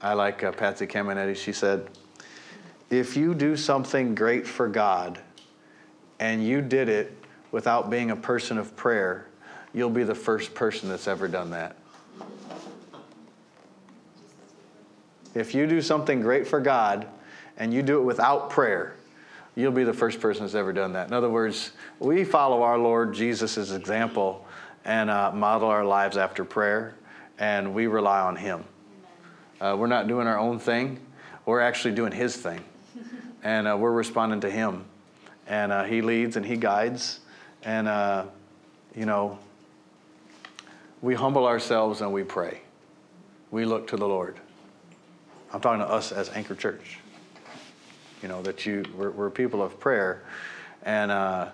I like uh, Patsy Cameneti. She said, If you do something great for God and you did it without being a person of prayer, you'll be the first person that's ever done that. If you do something great for God and you do it without prayer, you'll be the first person that's ever done that. In other words, we follow our Lord Jesus' example and uh, model our lives after prayer, and we rely on Him. Uh, we're not doing our own thing, we're actually doing His thing. And uh, we're responding to Him. And uh, He leads and He guides. And, uh, you know, we humble ourselves and we pray. We look to the Lord. I'm talking to us as Anchor Church. You know, that you, we're, we're people of prayer. And uh,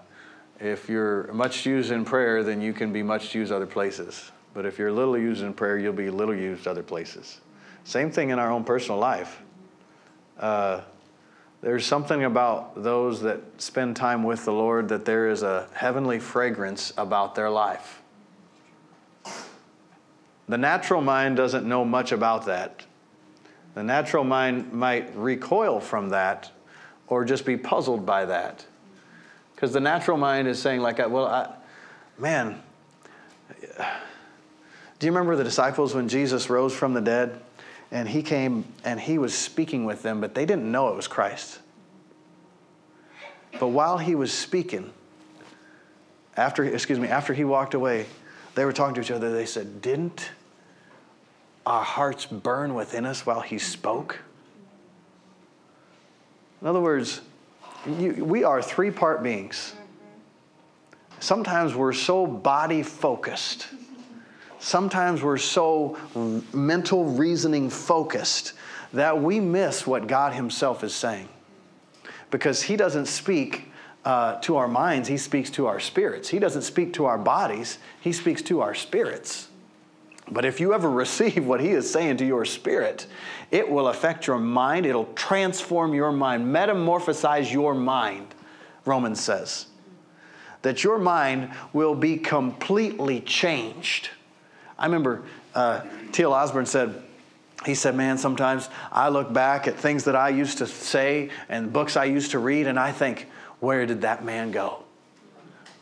if you're much used in prayer, then you can be much used other places. But if you're little used in prayer, you'll be little used other places. Same thing in our own personal life. Uh, there's something about those that spend time with the Lord that there is a heavenly fragrance about their life. The natural mind doesn't know much about that. The natural mind might recoil from that or just be puzzled by that. Because the natural mind is saying, like, well, I, man, do you remember the disciples when Jesus rose from the dead? And he came and he was speaking with them, but they didn't know it was Christ. But while he was speaking, after, excuse me, after he walked away, they were talking to each other. They said, Didn't our hearts burn within us while he spoke? In other words, you, we are three part beings. Sometimes we're so body focused, sometimes we're so mental reasoning focused that we miss what God Himself is saying. Because He doesn't speak uh, to our minds, He speaks to our spirits. He doesn't speak to our bodies, He speaks to our spirits. But if you ever receive what he is saying to your spirit, it will affect your mind. It'll transform your mind, metamorphosize your mind, Romans says. That your mind will be completely changed. I remember uh, T.L. Osborn said, he said, Man, sometimes I look back at things that I used to say and books I used to read, and I think, where did that man go?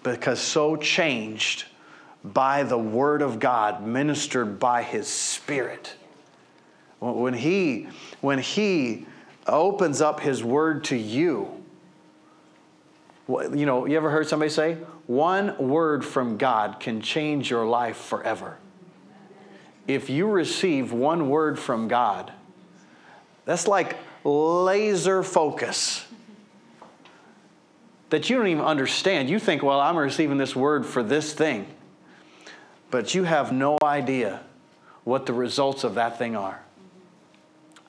Because so changed by the Word of God, ministered by His Spirit. When He, when he opens up His Word to you, you know, you ever heard somebody say, one word from God can change your life forever? If you receive one word from God, that's like laser focus that you don't even understand. You think, well, I'm receiving this word for this thing but you have no idea what the results of that thing are.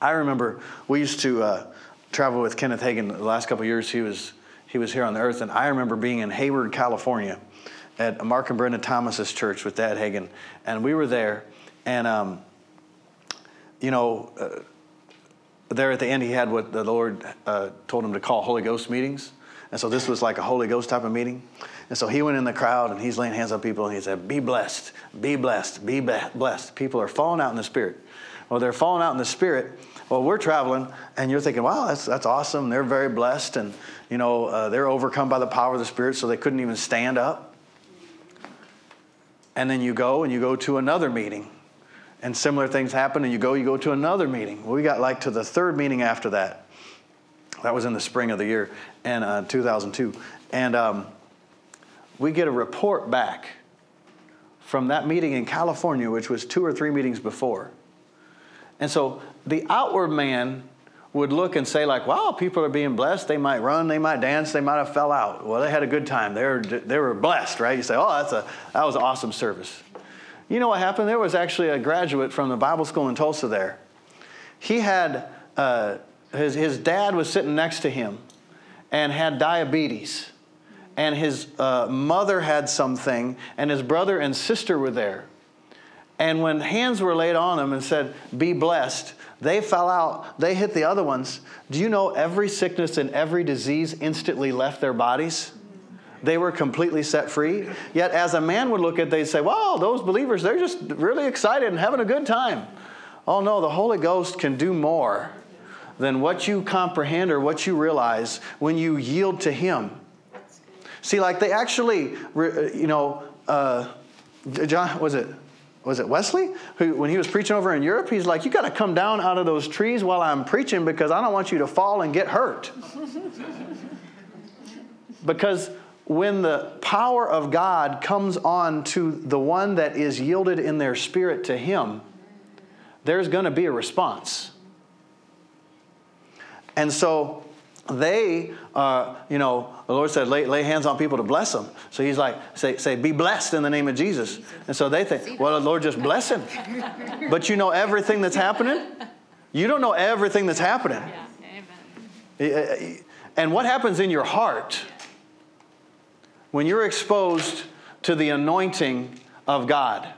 I remember we used to uh, travel with Kenneth Hagin the last couple years. He was he was here on the earth, and I remember being in Hayward, California, at Mark and Brenda Thomas's church with Dad Hagin, and we were there, and um, you know. Uh, there at the end, he had what the Lord uh, told him to call Holy Ghost meetings. And so this was like a Holy Ghost type of meeting. And so he went in the crowd and he's laying hands on people and he said, Be blessed, be blessed, be blessed. People are falling out in the Spirit. Well, they're falling out in the Spirit. Well, we're traveling and you're thinking, wow, that's, that's awesome. They're very blessed and, you know, uh, they're overcome by the power of the Spirit so they couldn't even stand up. And then you go and you go to another meeting and similar things happen and you go, you go to another meeting. Well, we got like to the third meeting after that. That was in the spring of the year and uh, 2002. And, um, we get a report back from that meeting in California, which was two or three meetings before. And so the outward man would look and say, like, wow, people are being blessed. They might run, they might dance, they might have fell out. Well, they had a good time. They were, they were blessed, right? You say, oh, that's a, that was an awesome service. You know what happened? There was actually a graduate from the Bible school in Tulsa there. He had, uh, his, his dad was sitting next to him and had diabetes and his uh, mother had something, and his brother and sister were there. And when hands were laid on them and said, Be blessed, they fell out. They hit the other ones. Do you know every sickness and every disease instantly left their bodies? They were completely set free. Yet, as a man would look at, they'd say, Wow, those believers, they're just really excited and having a good time. Oh no, the Holy Ghost can do more than what you comprehend or what you realize when you yield to Him. See, like they actually, you know, uh, John, was it? Was it Wesley? Who, when he was preaching over in Europe, he's like, You got to come down out of those trees while I'm preaching because I don't want you to fall and get hurt. because when the power of God comes on to the one that is yielded in their spirit to Him, there's going to be a response. And so they, uh, you know, the Lord said, lay, lay hands on people to bless them. So he's like, say, say, be blessed in the name of Jesus. And so they think, well, the Lord just bless him. but you know everything that's happening? You don't know everything that's happening. Yeah, eh, eh, eh, and what happens in your heart when you're exposed to the anointing of God?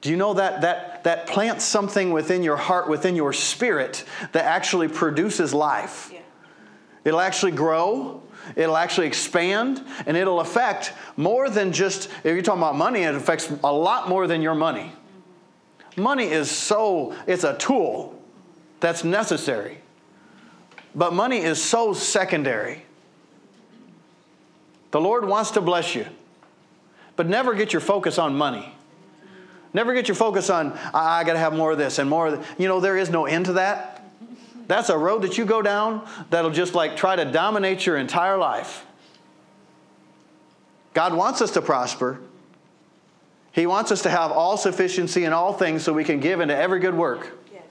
Do you know that that that plants something within your heart, within your spirit, that actually produces life? Yeah. It'll actually grow, it'll actually expand, and it'll affect more than just if you're talking about money, it affects a lot more than your money. Money is so, it's a tool that's necessary. But money is so secondary. The Lord wants to bless you, but never get your focus on money. Never get your focus on, I, I got to have more of this and more of that. You know, there is no end to that. That's a road that you go down that'll just like try to dominate your entire life. God wants us to prosper. He wants us to have all sufficiency in all things so we can give into every good work. Yes.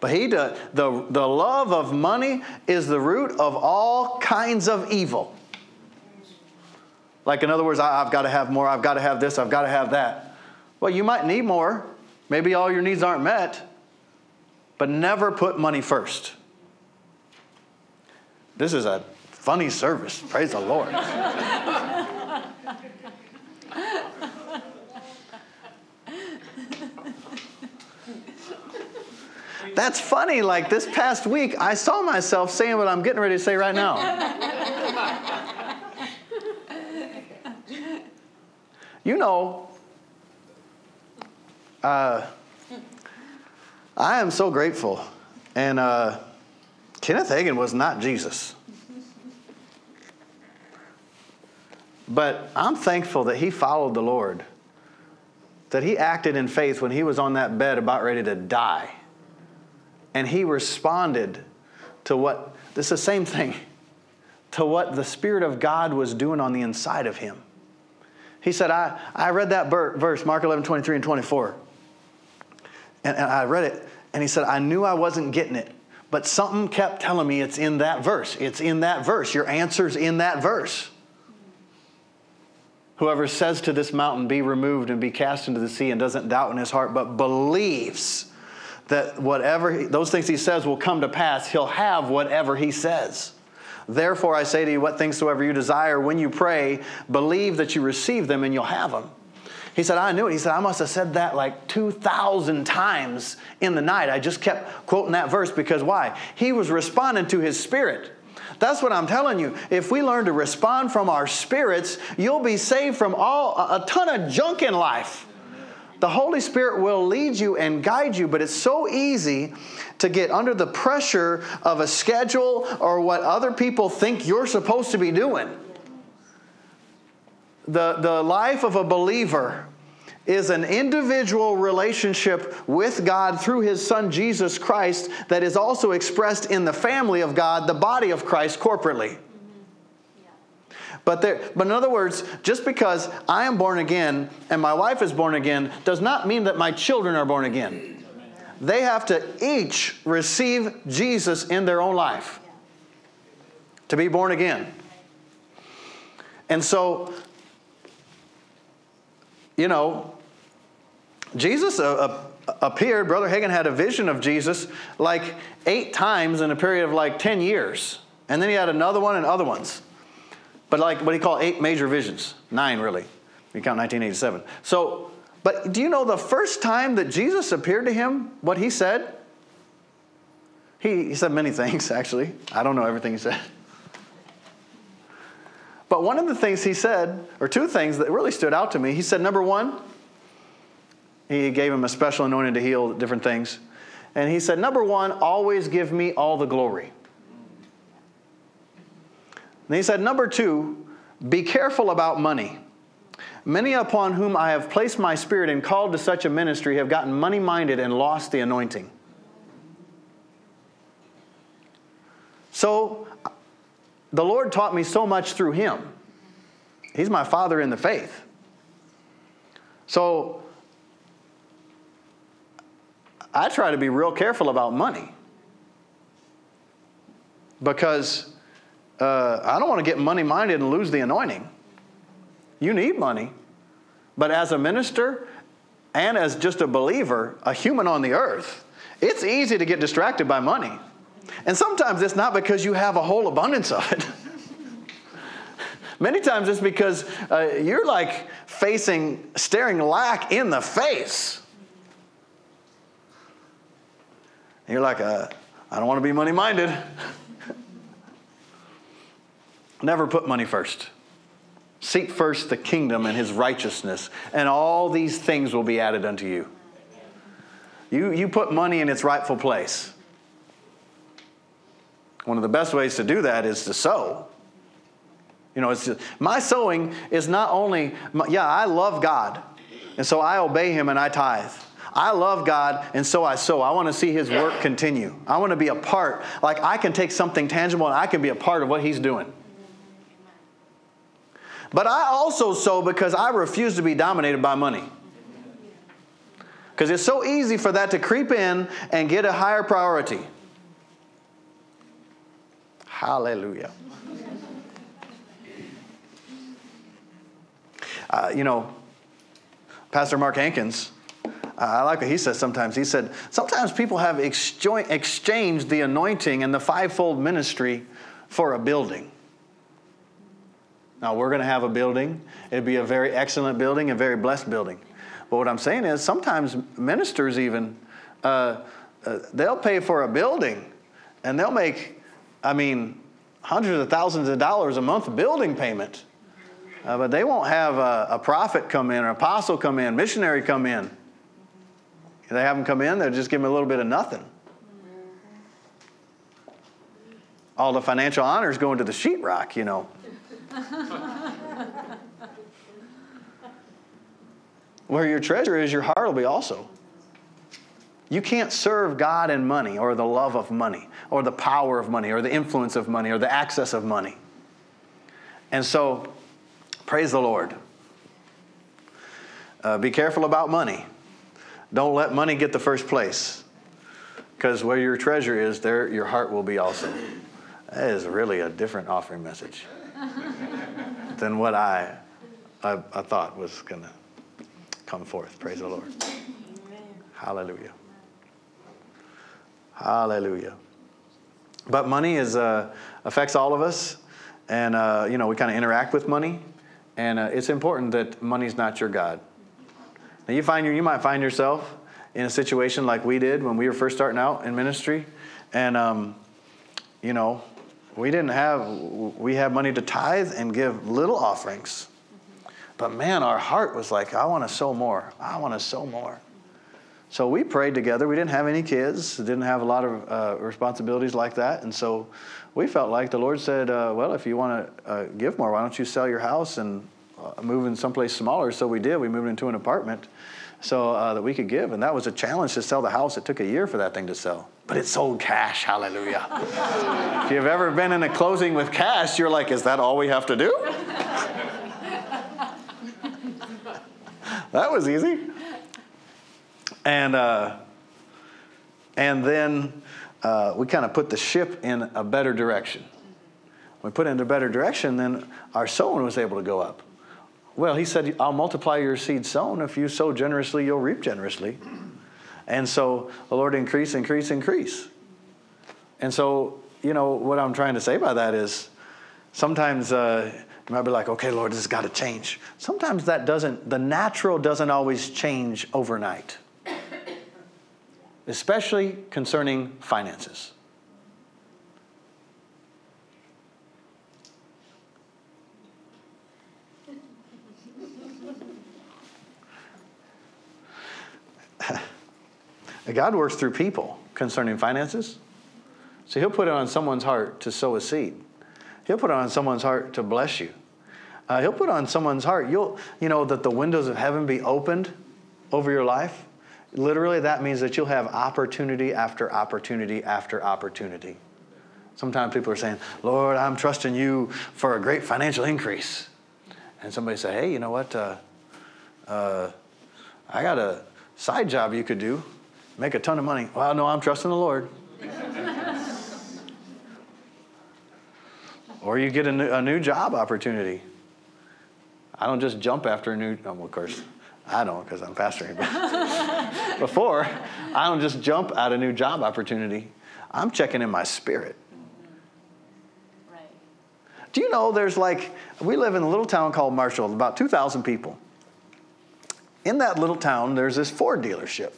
But he the, the, the love of money is the root of all kinds of evil. Like, in other words, I, I've got to have more, I've got to have this, I've got to have that. Well, you might need more. Maybe all your needs aren't met. But never put money first. This is a funny service. Praise the Lord. That's funny. Like this past week, I saw myself saying what I'm getting ready to say right now. you know, uh, I am so grateful. And uh, Kenneth Hagin was not Jesus. But I'm thankful that he followed the Lord, that he acted in faith when he was on that bed about ready to die. And he responded to what, this is the same thing, to what the Spirit of God was doing on the inside of him. He said, I, I read that verse, Mark 11, 23 and 24. And, and I read it, and he said, I knew I wasn't getting it, but something kept telling me it's in that verse. It's in that verse. Your answer's in that verse. Whoever says to this mountain, Be removed and be cast into the sea, and doesn't doubt in his heart, but believes that whatever those things he says will come to pass, he'll have whatever he says. Therefore, I say to you, what things soever you desire when you pray, believe that you receive them and you'll have them. He said, I knew it. He said, I must have said that like 2,000 times in the night. I just kept quoting that verse because why? He was responding to his spirit. That's what I'm telling you. If we learn to respond from our spirits, you'll be saved from all a ton of junk in life. The Holy Spirit will lead you and guide you, but it's so easy to get under the pressure of a schedule or what other people think you're supposed to be doing the, the life of a believer is an individual relationship with God through his son Jesus Christ that is also expressed in the family of God, the body of Christ corporately. But, there, but in other words, just because I am born again and my wife is born again does not mean that my children are born again. They have to each receive Jesus in their own life to be born again. And so you know, Jesus uh, uh, appeared, Brother Hagin had a vision of Jesus like eight times in a period of like 10 years. And then he had another one and other ones. But like what he called eight major visions, nine really. You count 1987. So, but do you know the first time that Jesus appeared to him, what he said? He, he said many things, actually. I don't know everything he said. But one of the things he said, or two things that really stood out to me, he said, number one, he gave him a special anointing to heal different things. And he said, Number one, always give me all the glory. And he said, Number two, be careful about money. Many upon whom I have placed my spirit and called to such a ministry have gotten money minded and lost the anointing. So, the Lord taught me so much through him. He's my father in the faith. So, I try to be real careful about money because uh, I don't want to get money minded and lose the anointing. You need money. But as a minister and as just a believer, a human on the earth, it's easy to get distracted by money. And sometimes it's not because you have a whole abundance of it. Many times it's because uh, you're like facing, staring lack in the face. And you're like, uh, I don't want to be money minded. Never put money first. Seek first the kingdom and his righteousness, and all these things will be added unto you. You, you put money in its rightful place. One of the best ways to do that is to sow. You know, it's just, my sowing is not only, yeah, I love God, and so I obey Him and I tithe. I love God, and so I sow. I want to see His work continue. I want to be a part. Like I can take something tangible and I can be a part of what He's doing. But I also sow because I refuse to be dominated by money. Because it's so easy for that to creep in and get a higher priority. Hallelujah. Uh, you know, Pastor Mark Hankins, uh, I like what he says sometimes. He said, Sometimes people have exchanged the anointing and the fivefold ministry for a building. Now, we're going to have a building. It'd be a very excellent building, a very blessed building. But what I'm saying is sometimes ministers, even, uh, uh, they'll pay for a building and they'll make, I mean, hundreds of thousands of dollars a month building payment. Uh, but they won't have a, a prophet come in, or apostle come in, missionary come in. If they have them come in, they'll just give them a little bit of nothing. All the financial honors going to the sheetrock, you know. Where your treasure is, your heart will be also. You can't serve God and money, or the love of money, or the power of money, or the influence of money, or the access of money. And so, praise the Lord. Uh, be careful about money. Don't let money get the first place. Because where your treasure is, there your heart will be also. That is really a different offering message than what I, I, I thought was going to come forth. Praise the Lord. Amen. Hallelujah. Hallelujah. But money is uh, affects all of us, and uh, you know we kind of interact with money, and uh, it's important that money's not your god. Now you find your, you might find yourself in a situation like we did when we were first starting out in ministry, and um, you know we didn't have, we had money to tithe and give little offerings. But man, our heart was like, I want to sow more. I want to sow more. So we prayed together. We didn't have any kids, didn't have a lot of uh, responsibilities like that. And so we felt like the Lord said, uh, Well, if you want to uh, give more, why don't you sell your house and uh, move in someplace smaller? So we did. We moved into an apartment so uh, that we could give. And that was a challenge to sell the house. It took a year for that thing to sell but it sold cash. Hallelujah. if you've ever been in a closing with cash, you're like, is that all we have to do? that was easy. And, uh, and then uh, we kind of put the ship in a better direction. We put it in a better direction, then our sowing was able to go up. Well, he said, I'll multiply your seed sown. If you sow generously, you'll reap generously. And so the Lord increase, increase, increase. And so, you know, what I'm trying to say by that is sometimes uh, you might be like, okay, Lord, this has got to change. Sometimes that doesn't, the natural doesn't always change overnight, especially concerning finances. God works through people concerning finances. So he'll put it on someone's heart to sow a seed. He'll put it on someone's heart to bless you. Uh, he'll put on someone's heart, you'll, you know, that the windows of heaven be opened over your life. Literally, that means that you'll have opportunity after opportunity after opportunity. Sometimes people are saying, Lord, I'm trusting you for a great financial increase. And somebody say, hey, you know what? Uh, uh, I got a side job you could do, make a ton of money. Well, no, I'm trusting the Lord. or you get a new, a new, job opportunity. I don't just jump after a new, oh, well, of course, I don't because I'm pastoring. But before, I don't just jump at a new job opportunity. I'm checking in my spirit. Right. Do you know there's like, we live in a little town called Marshall, about 2,000 people. In that little town, there's this Ford dealership.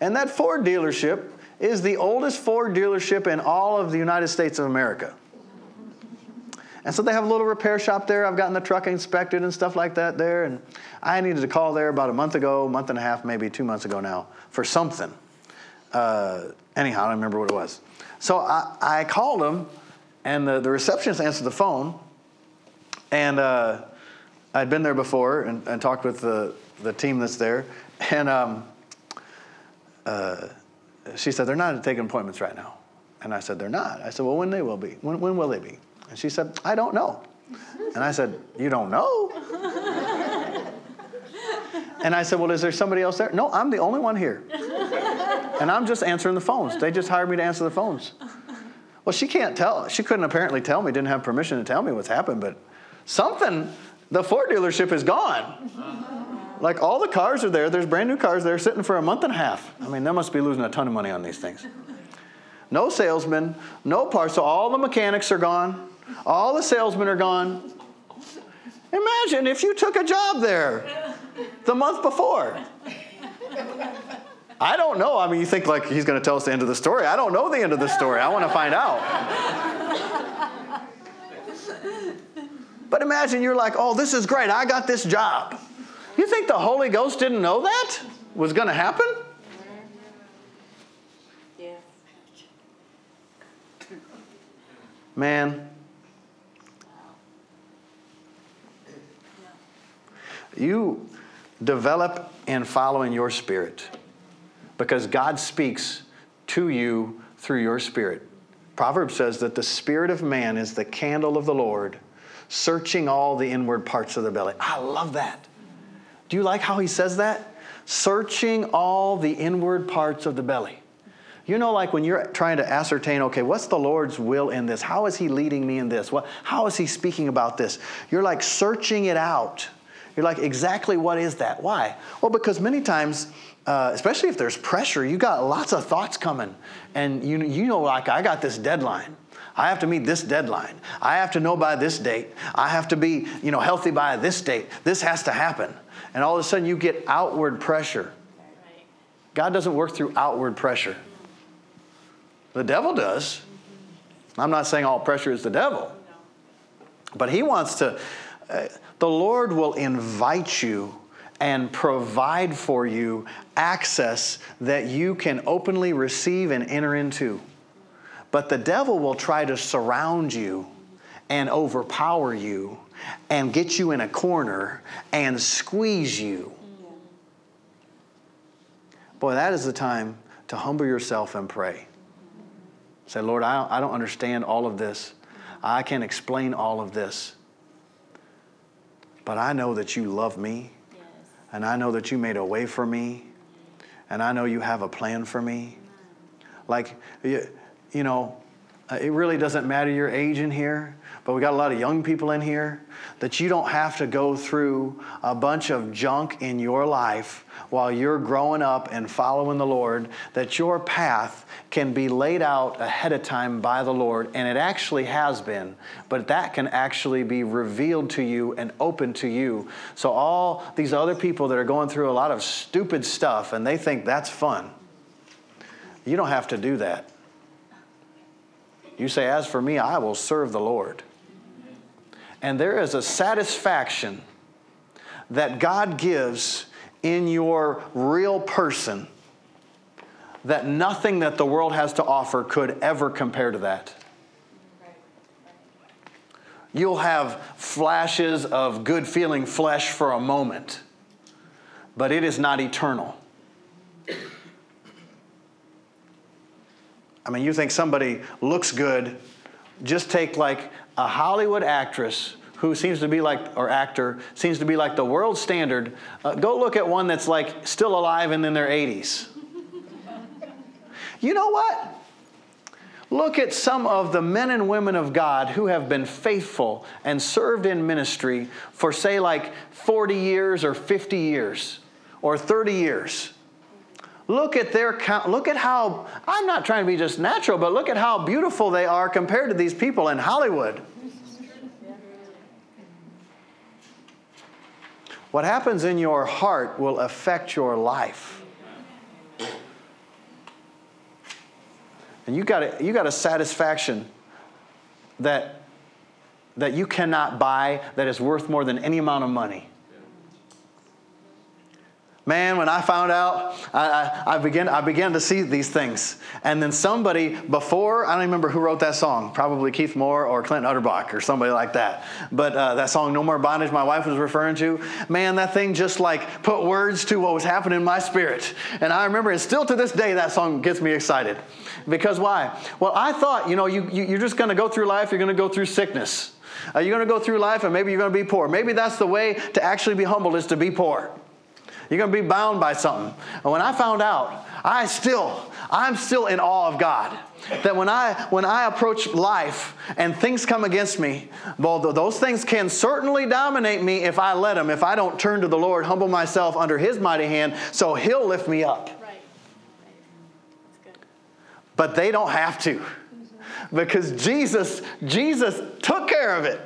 And that Ford dealership is the oldest Ford dealership in all of the United States of America. And so they have a little repair shop there. I've gotten the truck inspected and stuff like that there. And I needed to call there about a month ago, month and a half, maybe two months ago now, for something. Uh, anyhow, I don't remember what it was. So I, I called them, and the, the receptionist answered the phone. And uh, I'd been there before and, and, talked with the, the team that's there. And um, uh, she said, They're not taking appointments right now. And I said, They're not. I said, Well, when they will be? When, when will they be? And she said, I don't know. And I said, You don't know? And I said, Well, is there somebody else there? No, I'm the only one here. And I'm just answering the phones. They just hired me to answer the phones. Well, she can't tell. She couldn't apparently tell me, didn't have permission to tell me what's happened, but something, the Ford dealership is gone. Like all the cars are there. There's brand new cars there sitting for a month and a half. I mean, they must be losing a ton of money on these things. No salesmen, no parts. So all the mechanics are gone. All the salesmen are gone. Imagine if you took a job there the month before. I don't know. I mean, you think like he's going to tell us the end of the story. I don't know the end of the story. I want to find out. But imagine you're like, oh, this is great. I got this job. You think the Holy Ghost didn't know that was going to happen? Yeah. Man, you develop in following your spirit because God speaks to you through your spirit. Proverbs says that the spirit of man is the candle of the Lord, searching all the inward parts of the belly. I love that. Do you like how he says that? Searching all the inward parts of the belly. You know, like when you're trying to ascertain, okay, what's the Lord's will in this? How is He leading me in this? What, how is He speaking about this? You're like searching it out. You're like, exactly what is that? Why? Well, because many times, uh, especially if there's pressure, you got lots of thoughts coming. And you, you know, like, I got this deadline. I have to meet this deadline. I have to know by this date. I have to be, you know, healthy by this date. This has to happen. And all of a sudden you get outward pressure. God doesn't work through outward pressure. The devil does. I'm not saying all pressure is the devil. But he wants to uh, the Lord will invite you and provide for you access that you can openly receive and enter into. But the devil will try to surround you and overpower you and get you in a corner and squeeze you. Boy, that is the time to humble yourself and pray. Say, Lord, I don't understand all of this. I can't explain all of this. But I know that you love me. Yes. And I know that you made a way for me. And I know you have a plan for me. Like, you, you know, uh, it really doesn't matter your age in here, but we got a lot of young people in here that you don't have to go through a bunch of junk in your life while you're growing up and following the Lord, that your path can be laid out ahead of time by the Lord, and it actually has been, but that can actually be revealed to you and open to you. So, all these other people that are going through a lot of stupid stuff and they think that's fun, you don't have to do that. You say, As for me, I will serve the Lord. And there is a satisfaction that God gives in your real person that nothing that the world has to offer could ever compare to that. You'll have flashes of good feeling flesh for a moment, but it is not eternal. I mean, you think somebody looks good, just take like a Hollywood actress who seems to be like, or actor, seems to be like the world standard. Uh, go look at one that's like still alive and in their 80s. you know what? Look at some of the men and women of God who have been faithful and served in ministry for, say, like 40 years or 50 years or 30 years. Look at their look at how I'm not trying to be just natural, but look at how beautiful they are compared to these people in Hollywood. What happens in your heart will affect your life. And you got a, you got a satisfaction that, that you cannot buy that is worth more than any amount of money. Man, when I found out, I, I, I, began, I began to see these things. And then somebody before, I don't remember who wrote that song, probably Keith Moore or Clint Utterbach or somebody like that. But uh, that song, No More Bondage, my wife was referring to, man, that thing just like put words to what was happening in my spirit. And I remember, and still to this day, that song gets me excited. Because why? Well, I thought, you know, you, you, you're just going to go through life, you're going to go through sickness. Uh, you're going to go through life and maybe you're going to be poor. Maybe that's the way to actually be humble is to be poor. You're going to be bound by something. And when I found out, I still, I'm still in awe of God. That when I when I approach life and things come against me, well, those things can certainly dominate me if I let them. If I don't turn to the Lord, humble myself under His mighty hand, so He'll lift me up. Right. But they don't have to, because Jesus Jesus took care of it.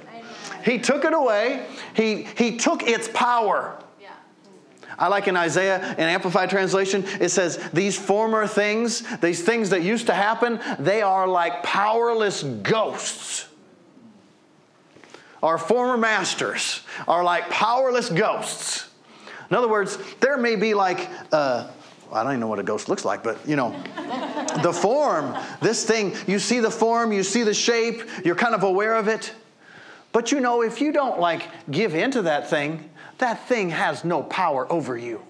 He took it away. He he took its power. I like in Isaiah, in Amplified Translation, it says, These former things, these things that used to happen, they are like powerless ghosts. Our former masters are like powerless ghosts. In other words, there may be like, uh, I don't even know what a ghost looks like, but you know, the form, this thing, you see the form, you see the shape, you're kind of aware of it. But you know, if you don't like give into that thing, that thing has no power over you.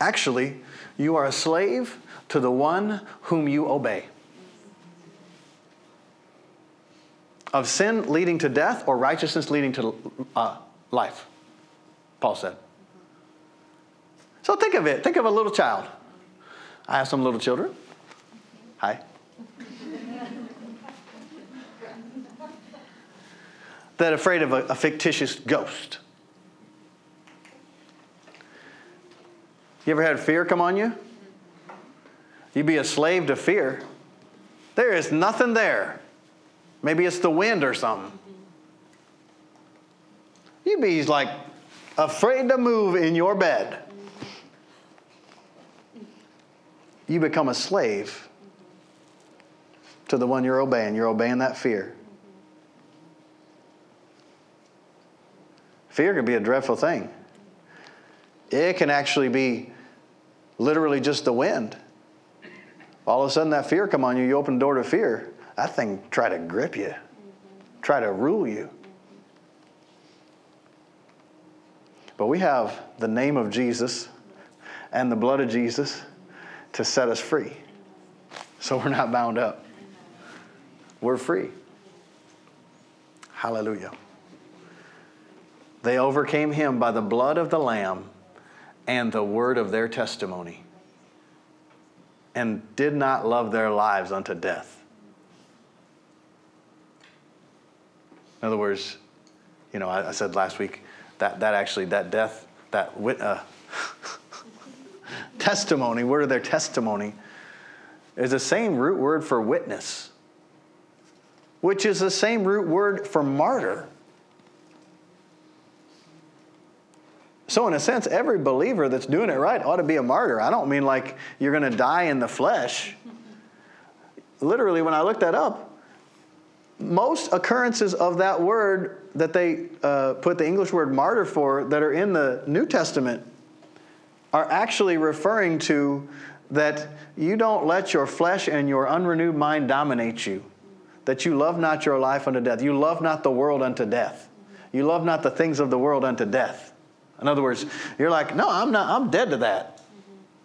Actually, you are a slave to the one whom you obey. Of sin leading to death or righteousness leading to uh, life, Paul said. So think of it. Think of a little child. I have some little children. Hi. That afraid of a, a fictitious ghost. You ever had fear come on you? You'd be a slave to fear. There is nothing there. Maybe it's the wind or something. You'd be like afraid to move in your bed. You become a slave to the one you're obeying. You're obeying that fear. Fear can be a dreadful thing. It can actually be literally just the wind. All of a sudden, that fear come on you. You open the door to fear. That thing try to grip you, try to rule you. But we have the name of Jesus and the blood of Jesus to set us free. So we're not bound up. We're free. Hallelujah. They overcame him by the blood of the Lamb and the word of their testimony, and did not love their lives unto death. In other words, you know, I, I said last week that, that actually, that death, that uh, testimony, word of their testimony, is the same root word for witness, which is the same root word for martyr. So, in a sense, every believer that's doing it right ought to be a martyr. I don't mean like you're going to die in the flesh. Literally, when I looked that up, most occurrences of that word that they uh, put the English word martyr for that are in the New Testament are actually referring to that you don't let your flesh and your unrenewed mind dominate you, that you love not your life unto death. You love not the world unto death. You love not the things of the world unto death. In other words, you're like, no, I'm not, I'm dead to that.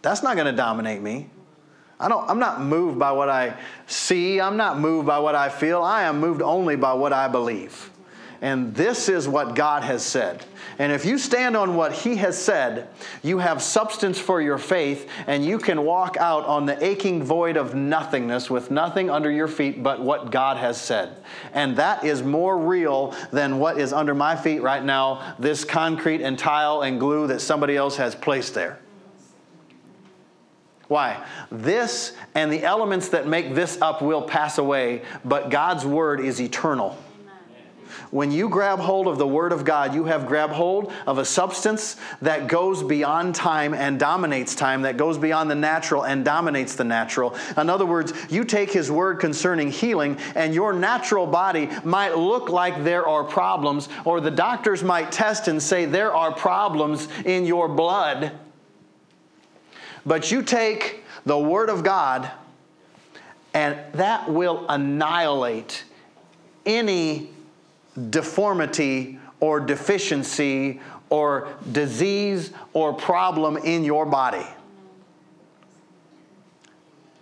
That's not going to dominate me. I don't, I'm not moved by what I see. I'm not moved by what I feel. I am moved only by what I believe. And this is what God has said. And if you stand on what He has said, you have substance for your faith, and you can walk out on the aching void of nothingness with nothing under your feet but what God has said. And that is more real than what is under my feet right now this concrete and tile and glue that somebody else has placed there. Why? This and the elements that make this up will pass away, but God's word is eternal. When you grab hold of the Word of God, you have grabbed hold of a substance that goes beyond time and dominates time, that goes beyond the natural and dominates the natural. In other words, you take His Word concerning healing, and your natural body might look like there are problems, or the doctors might test and say there are problems in your blood. But you take the Word of God, and that will annihilate any deformity or deficiency or disease or problem in your body.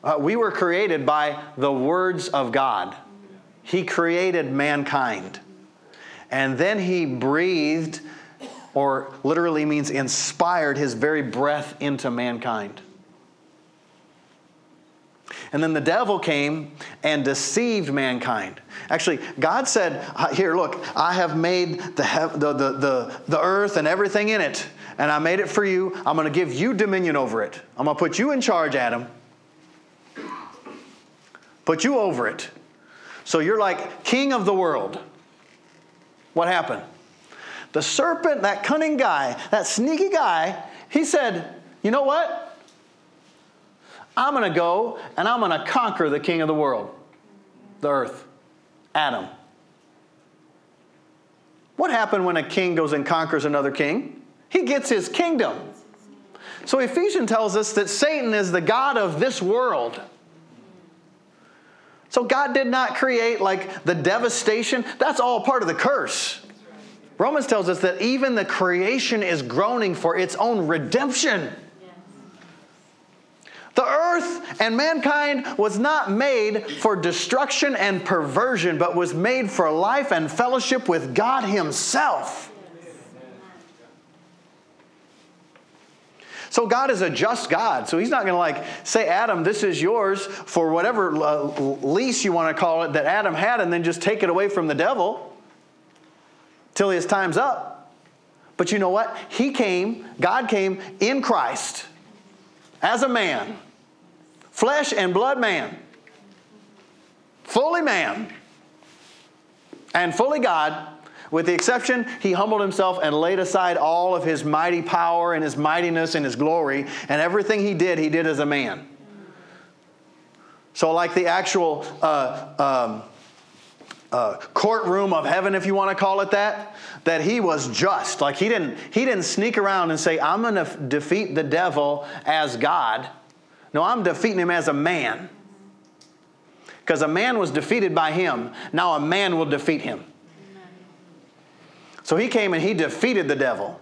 Uh, we were created by the words of God. He created mankind. And then he breathed, or literally means inspired, his very breath into mankind. And then the devil came and deceived mankind. Actually, God said, Here, look, I have made the, the, the, the, earth and everything in it, and I made it for you. I'm going to give you dominion over it. I'm going to put you in charge, Adam. Put you over it. So you're like king of the world. What happened? The serpent, that cunning guy, that sneaky guy, he said, You know what? I'm going to go and I'm going to conquer the king of the world, the earth, Adam. What happened when a king goes and conquers another king? He gets his kingdom. So Ephesians tells us that Satan is the God of this world. So God did not create like the devastation, that's all part of the curse. Romans tells us that even the creation is groaning for its own redemption. The earth and mankind was not made for destruction and perversion, but was made for life and fellowship with God Himself. So God is a just God. So He's not going to like say, Adam, this is yours for whatever uh, lease you want to call it that Adam had, and then just take it away from the devil till his time's up. But you know what? He came, God came in Christ as a man, flesh and blood man, fully man and fully God, with the exception, he humbled himself and laid aside all of his mighty power and his mightiness and his glory, and everything he did, he did as a man. So, like the actual uh, um, uh, courtroom of heaven, if you want to call it that, that he was just. Like he didn't, he didn't sneak around and say, I'm going to f- defeat the devil as God. No, I'm defeating him as a man. Because a man was defeated by him. Now a man will defeat him. So he came and he defeated the devil.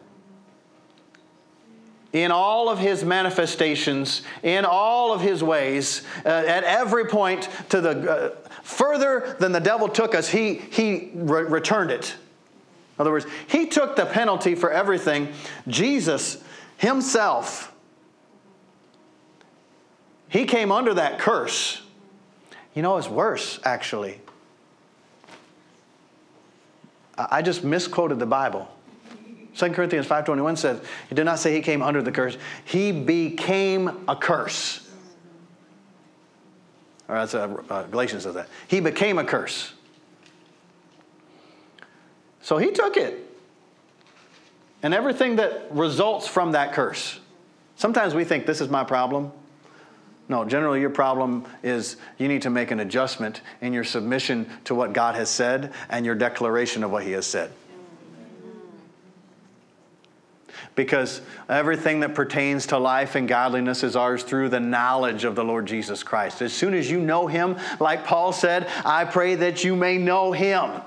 In all of his manifestations, in all of his ways, uh, at every point to the uh, further than the devil took us, he, he re- returned it. In other words, he took the penalty for everything. Jesus himself he came under that curse. You know, it's worse, actually. I just misquoted the Bible. 2 Corinthians 5.21 says, he did not say he came under the curse. He became a curse. Or that's uh, uh, Galatians says that. He became a curse. So he took it. And everything that results from that curse. Sometimes we think this is my problem. No, generally, your problem is you need to make an adjustment in your submission to what God has said and your declaration of what He has said. Because everything that pertains to life and godliness is ours through the knowledge of the Lord Jesus Christ. As soon as you know Him, like Paul said, I pray that you may know Him.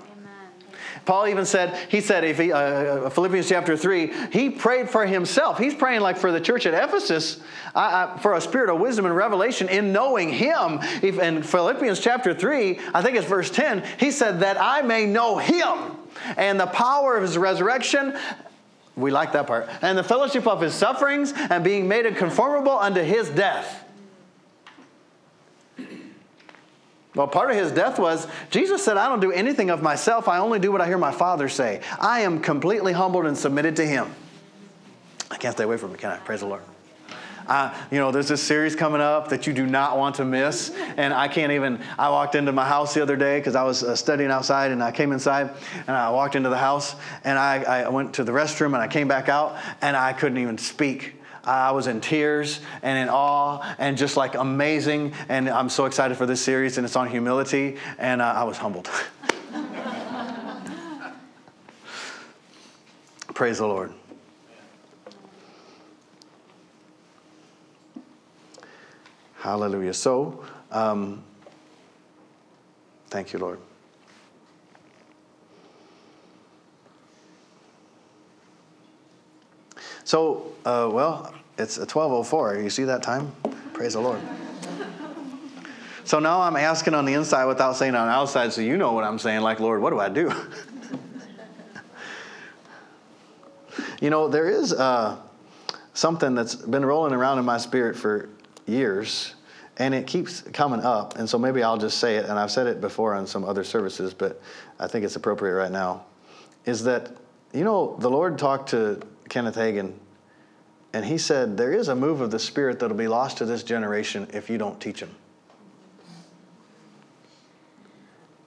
Paul even said, he said, if he, uh, uh, Philippians chapter 3, he prayed for himself. He's praying like for the church at Ephesus uh, for a spirit of wisdom and revelation in knowing him. If, in Philippians chapter 3, I think it's verse 10, he said, that I may know him and the power of his resurrection. We like that part. And the fellowship of his sufferings and being made conformable unto his death Well, part of his death was Jesus said, I don't do anything of myself. I only do what I hear my Father say. I am completely humbled and submitted to him. I can't stay away from it, can I? Praise the Lord. Uh, you know, there's this series coming up that you do not want to miss. And I can't even, I walked into my house the other day because I was uh, studying outside and I came inside and I walked into the house and I, I went to the restroom and I came back out and I couldn't even speak I was in tears and in awe and just like amazing. And I'm so excited for this series, and it's on humility, and uh, I was humbled. Praise the Lord. Hallelujah. So, um, thank you, Lord. So, uh, well, it's a 1204. You see that time? Praise the Lord. So now I'm asking on the inside without saying on the outside, so you know what I'm saying, like, Lord, what do I do? you know, there is uh, something that's been rolling around in my spirit for years, and it keeps coming up. And so maybe I'll just say it, and I've said it before on some other services, but I think it's appropriate right now. Is that, you know, the Lord talked to Kenneth Hagin, and he said, There is a move of the Spirit that'll be lost to this generation if you don't teach them.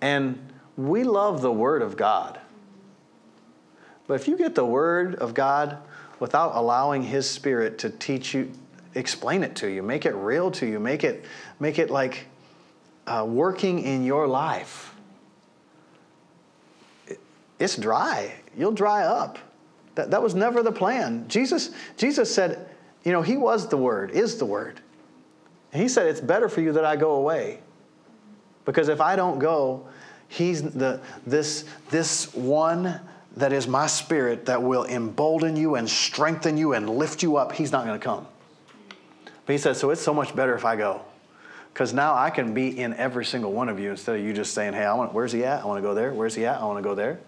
And we love the Word of God. But if you get the Word of God without allowing His Spirit to teach you, explain it to you, make it real to you, make it, make it like uh, working in your life, it's dry. You'll dry up. That, that was never the plan. Jesus, Jesus said, you know, He was the Word, is the Word. And He said, it's better for you that I go away. Because if I don't go, He's the, this, this one that is my spirit that will embolden you and strengthen you and lift you up, He's not going to come. But He said, so it's so much better if I go. Because now I can be in every single one of you instead of you just saying, hey, I want, where's he at? I want to go there. Where's he at? I want to go there.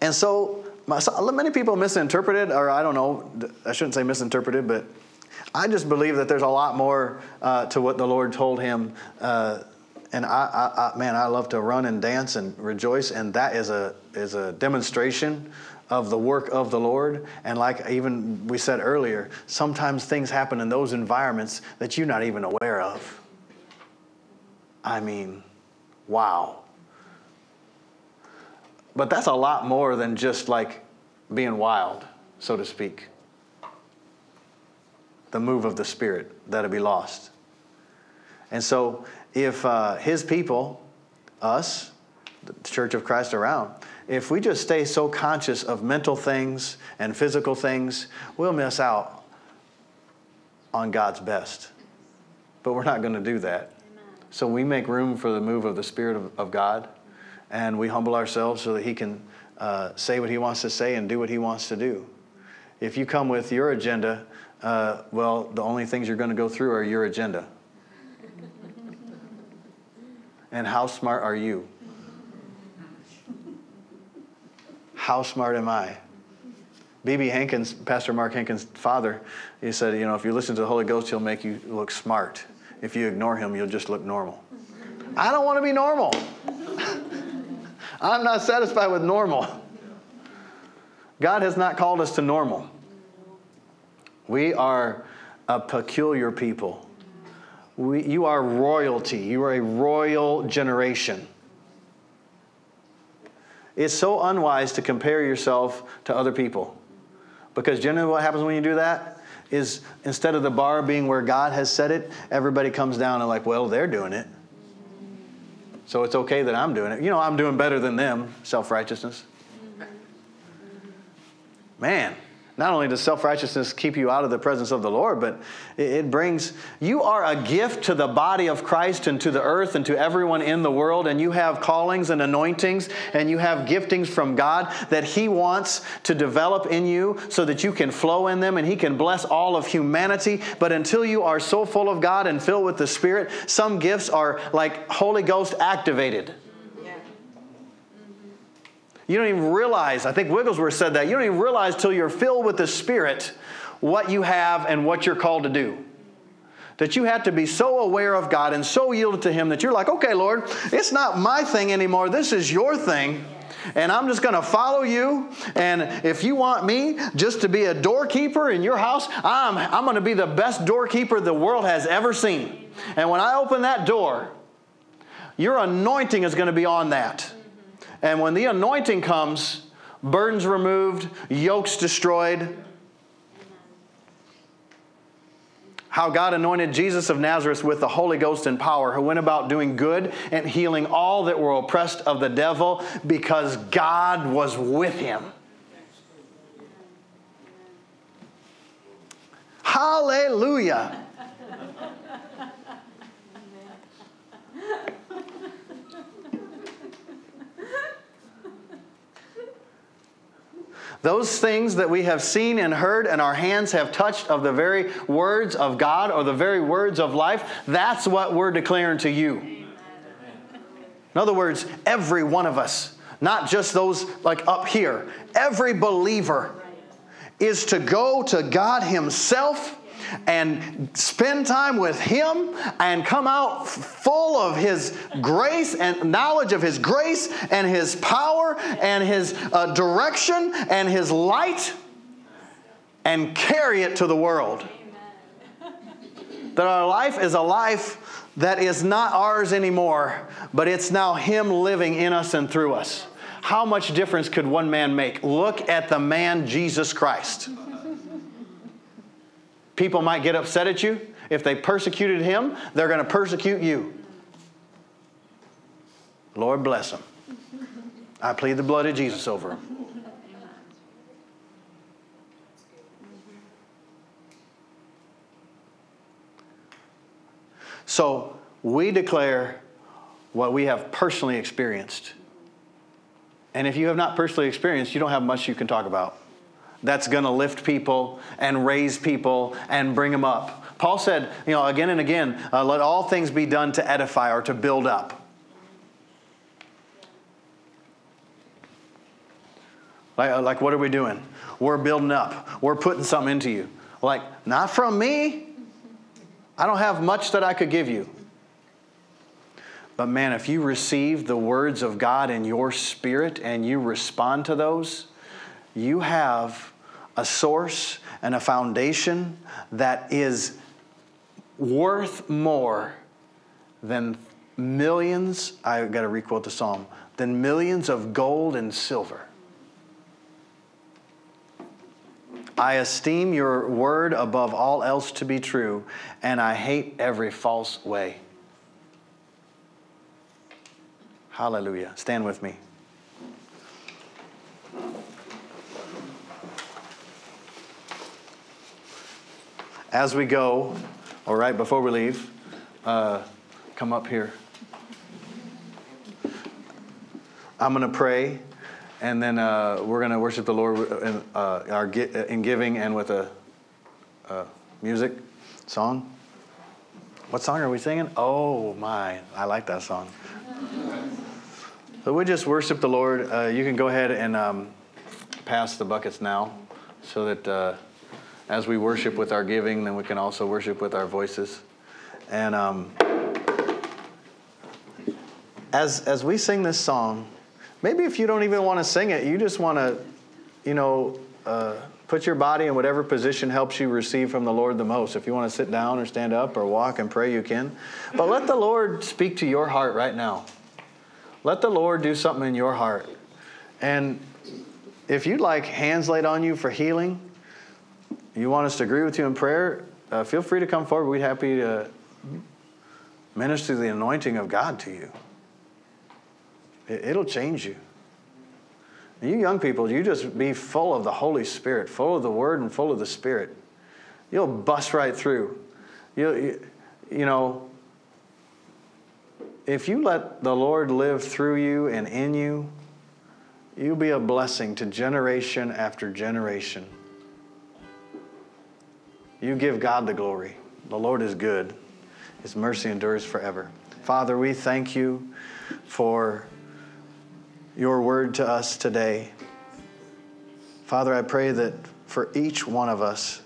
And so, many people misinterpreted, or I don't know, I shouldn't say misinterpreted, but I just believe that there's a lot more uh, to what the Lord told him. Uh, and I, I, I, man, I love to run and dance and rejoice, and that is a is a demonstration of the work of the Lord. And like even we said earlier, sometimes things happen in those environments that you're not even aware of. I mean, wow. But that's a lot more than just like being wild, so to speak. The move of the Spirit that'll be lost. And so, if uh, His people, us, the Church of Christ around, if we just stay so conscious of mental things and physical things, we'll miss out on God's best. But we're not going to do that. Amen. So we make room for the move of the Spirit of, of God and we humble ourselves so that He can uh, say what He wants to say and do what He wants to do. If you come with your agenda, uh, well, the only things you're going to go through are your agenda. and how smart are you? How smart am I? B.B. Hankins, Pastor Mark Hankins' father, he said, you know, if you listen to the Holy Ghost, he'll make you look smart. If you ignore him, you'll just look normal. I don't want to be normal. I'm not satisfied with normal. God has not called us to normal. We are a peculiar people. We, you are royalty. You are a royal generation. It's so unwise to compare yourself to other people. Because generally, what happens when you do that? is instead of the bar being where God has set it, everybody comes down and, like, well, they're doing it. So it's okay that I'm doing it. You know, I'm doing better than them, self righteousness. Man, not only does self righteousness keep you out of the presence of the Lord, but it brings, you are a gift to the body of Christ and to the earth and to everyone in the world, and you have callings and anointings and you have giftings from God that He wants to develop in you so that you can flow in them and He can bless all of humanity. But until you are so full of God and filled with the Spirit, some gifts are like Holy Ghost activated. You don't even realize, I think Wigglesworth said that, you don't even realize till you're filled with the Spirit what you have and what you're called to do. That you have to be so aware of God and so yielded to Him that you're like, okay, Lord, it's not my thing anymore. This is your thing. And I'm just going to follow you. And if you want me just to be a doorkeeper in your house, I'm, I'm going to be the best doorkeeper the world has ever seen. And when I open that door, your anointing is going to be on that. And when the anointing comes, burdens removed, yokes destroyed. How God anointed Jesus of Nazareth with the Holy Ghost and power, who went about doing good and healing all that were oppressed of the devil because God was with him. Hallelujah. Those things that we have seen and heard and our hands have touched of the very words of God or the very words of life, that's what we're declaring to you. In other words, every one of us, not just those like up here, every believer is to go to God Himself and spend time with Him and come out full of His grace and knowledge of His grace and His power and His uh, direction and His light and carry it to the world. That our life is a life that is not ours anymore, but it's now Him living in us and through us. How much difference could one man make? Look at the man Jesus Christ. People might get upset at you. If they persecuted him, they're going to persecute you. Lord bless them. I plead the blood of Jesus over them. So we declare what we have personally experienced. And if you have not personally experienced, you don't have much you can talk about that's going to lift people and raise people and bring them up. Paul said, you know, again and again, uh, let all things be done to edify or to build up. Like, uh, like, what are we doing? We're building up. We're putting something into you. Like, not from me. I don't have much that I could give you. But man, if you receive the words of God in your spirit and you respond to those, you have a source and a foundation that is worth more than millions, I got to requote the psalm, than millions of gold and silver. I esteem your word above all else to be true, and I hate every false way. Hallelujah. Stand with me. As we go, all right, before we leave, uh, come up here. I'm going to pray, and then uh, we're going to worship the Lord in, uh, our, in giving and with a, a music song. What song are we singing? Oh my, I like that song. So we just worship the Lord. Uh, you can go ahead and um, pass the buckets now so that uh, as we worship with our giving, then we can also worship with our voices. And um, as, as we sing this song, maybe if you don't even want to sing it, you just want to, you know, uh, put your body in whatever position helps you receive from the Lord the most. If you want to sit down or stand up or walk and pray, you can. But let the Lord speak to your heart right now. Let the Lord do something in your heart. And if you'd like hands laid on you for healing, you want us to agree with you in prayer, uh, feel free to come forward. We'd happy to minister the anointing of God to you. It, it'll change you. You young people, you just be full of the Holy Spirit, full of the Word and full of the Spirit. You'll bust right through. You, you, you know, if you let the Lord live through you and in you, you'll be a blessing to generation after generation. You give God the glory. The Lord is good, His mercy endures forever. Father, we thank you for your word to us today. Father, I pray that for each one of us,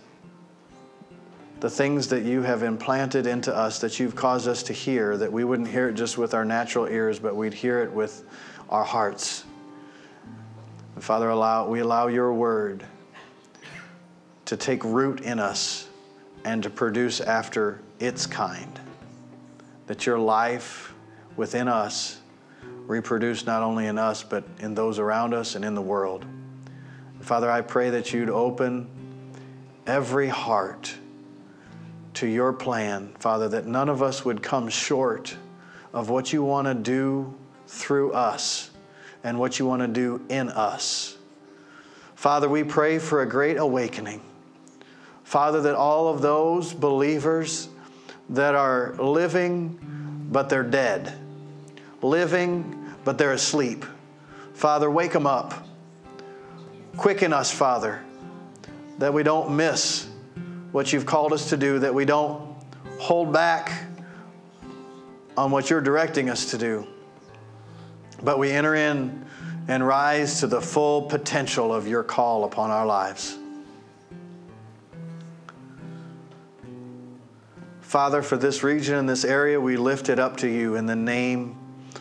the things that you have implanted into us, that you've caused us to hear, that we wouldn't hear it just with our natural ears, but we'd hear it with our hearts. And Father, allow, we allow your word to take root in us and to produce after its kind. That your life within us reproduce not only in us, but in those around us and in the world. Father, I pray that you'd open every heart to your plan, Father, that none of us would come short of what you want to do through us and what you want to do in us. Father, we pray for a great awakening. Father, that all of those believers that are living but they're dead, living but they're asleep, Father, wake them up. Quicken us, Father, that we don't miss what you've called us to do, that we don't hold back on what you're directing us to do, but we enter in and rise to the full potential of your call upon our lives. Father, for this region and this area, we lift it up to you in the name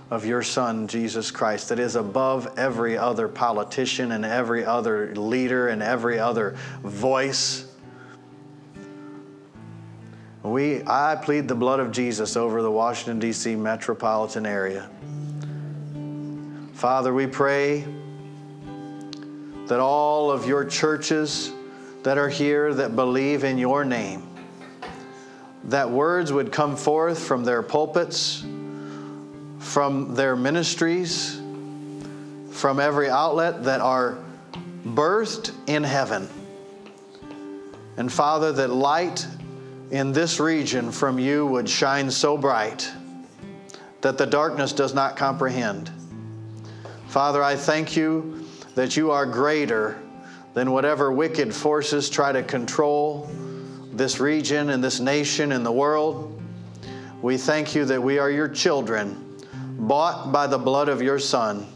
of your Son, Jesus Christ, that is above every other politician and every other leader and every other voice. We, I plead the blood of Jesus over the Washington, D.C. metropolitan area. Father, we pray that all of your churches that are here that believe in your name that words would come forth from their pulpits, from their ministries, from every outlet that are birthed in heaven. And Father, that light in this region from you would shine so bright that the darkness does not comprehend. Father, I thank you that you are greater than whatever wicked forces try to control this region and this nation and the world. We thank you that we are your children, bought by the blood of your Son,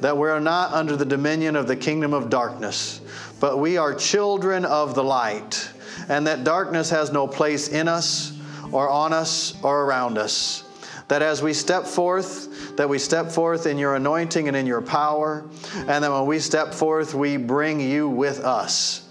that we are not under the dominion of the kingdom of darkness, but we are children of the light, and that darkness has no place in us or on us or around us. That as we step forth, that we step forth in your anointing and in your power, and that when we step forth, we bring you with us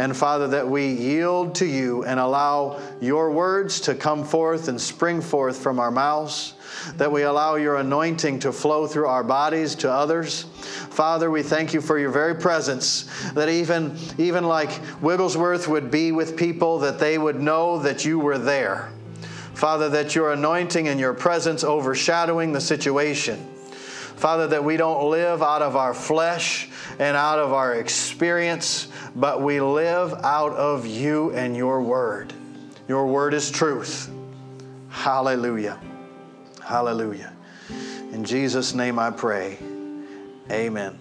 and Father, that we yield to you and allow your words to come forth and spring forth from our mouths, that we allow your anointing to flow through our bodies to others. Father, we thank you for your very presence, that even, even like Wigglesworth would be with people, that they would know that you were there. Father, that your anointing and your presence overshadowing the situation. Father, that we don't live out of our flesh and out of our experience, but we live out of you and your word. Your word is truth. Hallelujah. Hallelujah. In Jesus' name I pray. Amen.